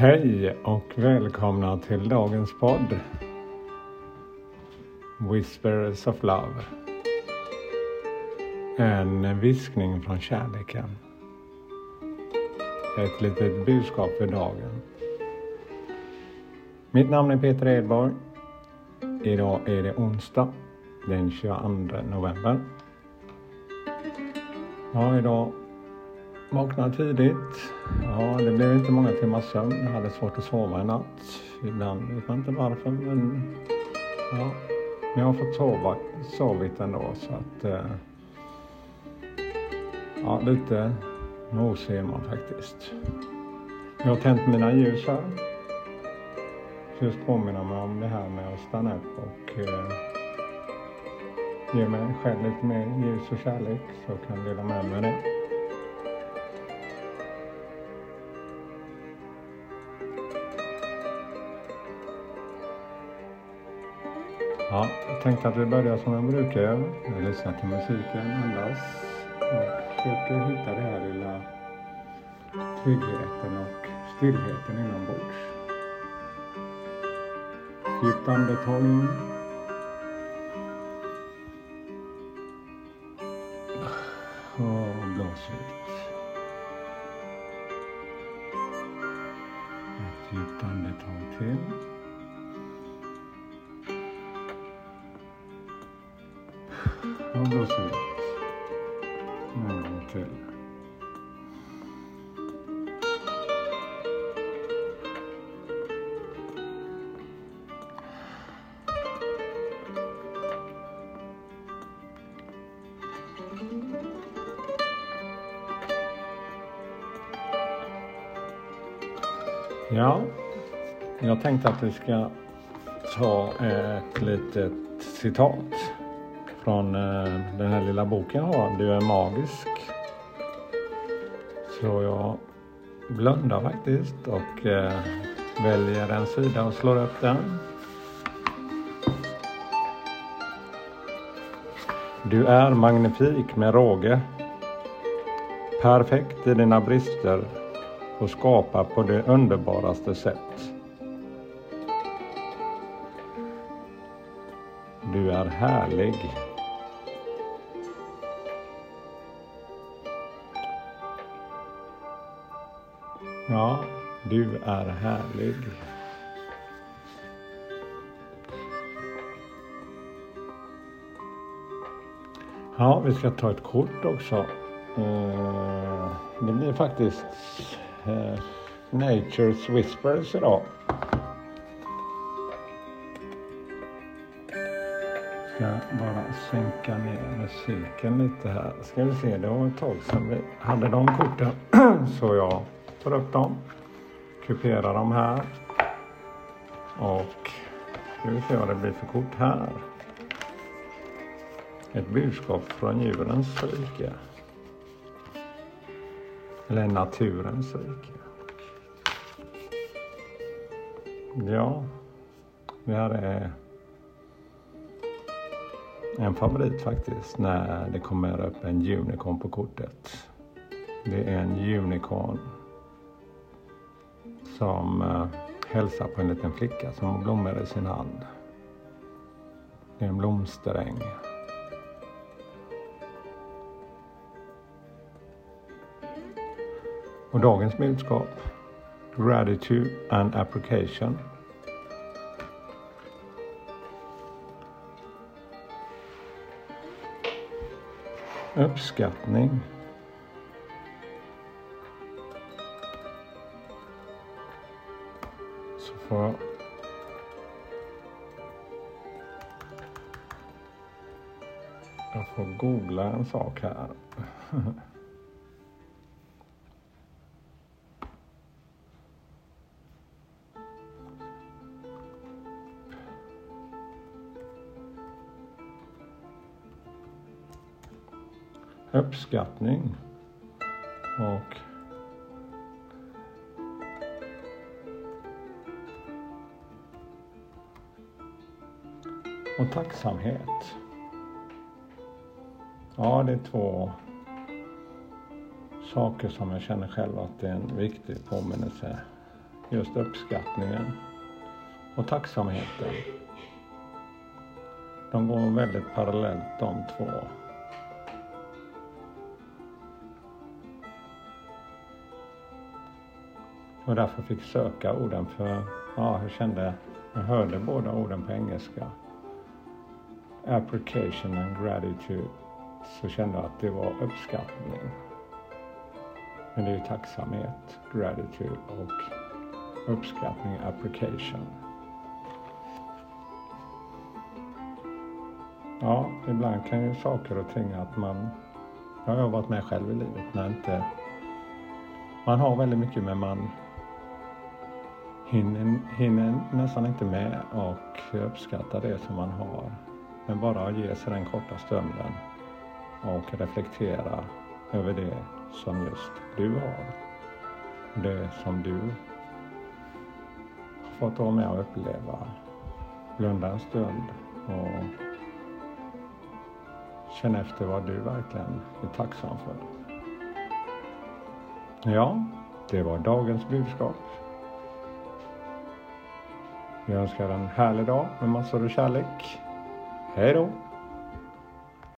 Hej och välkomna till dagens podd. Whispers of Love. En viskning från kärleken. Ett litet budskap för dagen. Mitt namn är Peter Edborg. Idag är det onsdag den 22 november. Ja, idag vaknade tidigt. Ja, det blev inte många timmars sömn. Jag hade svårt att sova i natt. Ibland vet man inte varför, men ja. Men jag har fått sova, sovit ändå så att eh, ja, lite mosig är man faktiskt. Jag har tänt mina ljus här. Just påminna mig om det här med att stanna upp och eh, ge mig själv lite mer ljus och kärlek så jag kan dela med mig det. Ja, jag tänkte att vi börjar som jag brukar göra. Jag lyssnar till musiken, andas och försöker hitta den här lilla tryggheten och stillheten inombords. Djupt andetag in. Och blås ut. Ett djupt andetag till. Och blås ut. En gång till. Ja, jag tänkte att vi ska ta ett litet citat från eh, den här lilla boken jag har, Du är magisk. Så jag blundar faktiskt och eh, väljer en sida och slår upp den. Du är magnifik med råge. Perfekt i dina brister och skapar på det underbaraste sätt. Du är härlig. Ja, du är härlig. Ja, vi ska ta ett kort också. Eh, det blir faktiskt eh, Nature's Whispers idag. Ska bara sänka ner musiken lite här. Ska vi se, det var ett tag sedan vi hade de korten. Så jag tar upp dem, kuperar dem här. Och ska vi se vad det blir för kort här. Ett budskap från djurens rike. Eller naturens rike. Ja, det här är en favorit faktiskt när det kommer upp en unicorn på kortet. Det är en unicorn som eh, hälsar på en liten flicka som har blommor i sin hand. Det är en blomsteräng. Och dagens budskap Gratitude and application. Uppskattning. Så får jag Jag får googla en sak här. uppskattning och och tacksamhet. Ja, det är två saker som jag känner själv att det är en viktig påminnelse just uppskattningen och tacksamheten. De går väldigt parallellt de två. Och därför fick söka orden för, ja, jag kände, jag hörde båda orden på engelska. Application and gratitude. Så kände jag att det var uppskattning. Men det är ju tacksamhet, gratitude och uppskattning, application. Ja, ibland kan ju saker och ting att man, jag har varit med själv i livet när inte, man har väldigt mycket men man hinner, hinner nästan inte med och uppskatta det som man har. Men bara ge sig den korta stunden och reflektera över det som just du har. Det som du har fått vara med och uppleva. Blunda en stund och känn efter vad du verkligen är tacksam för. Ja, det var dagens budskap. Jag önskar en härlig dag med massor av kärlek. Hej då!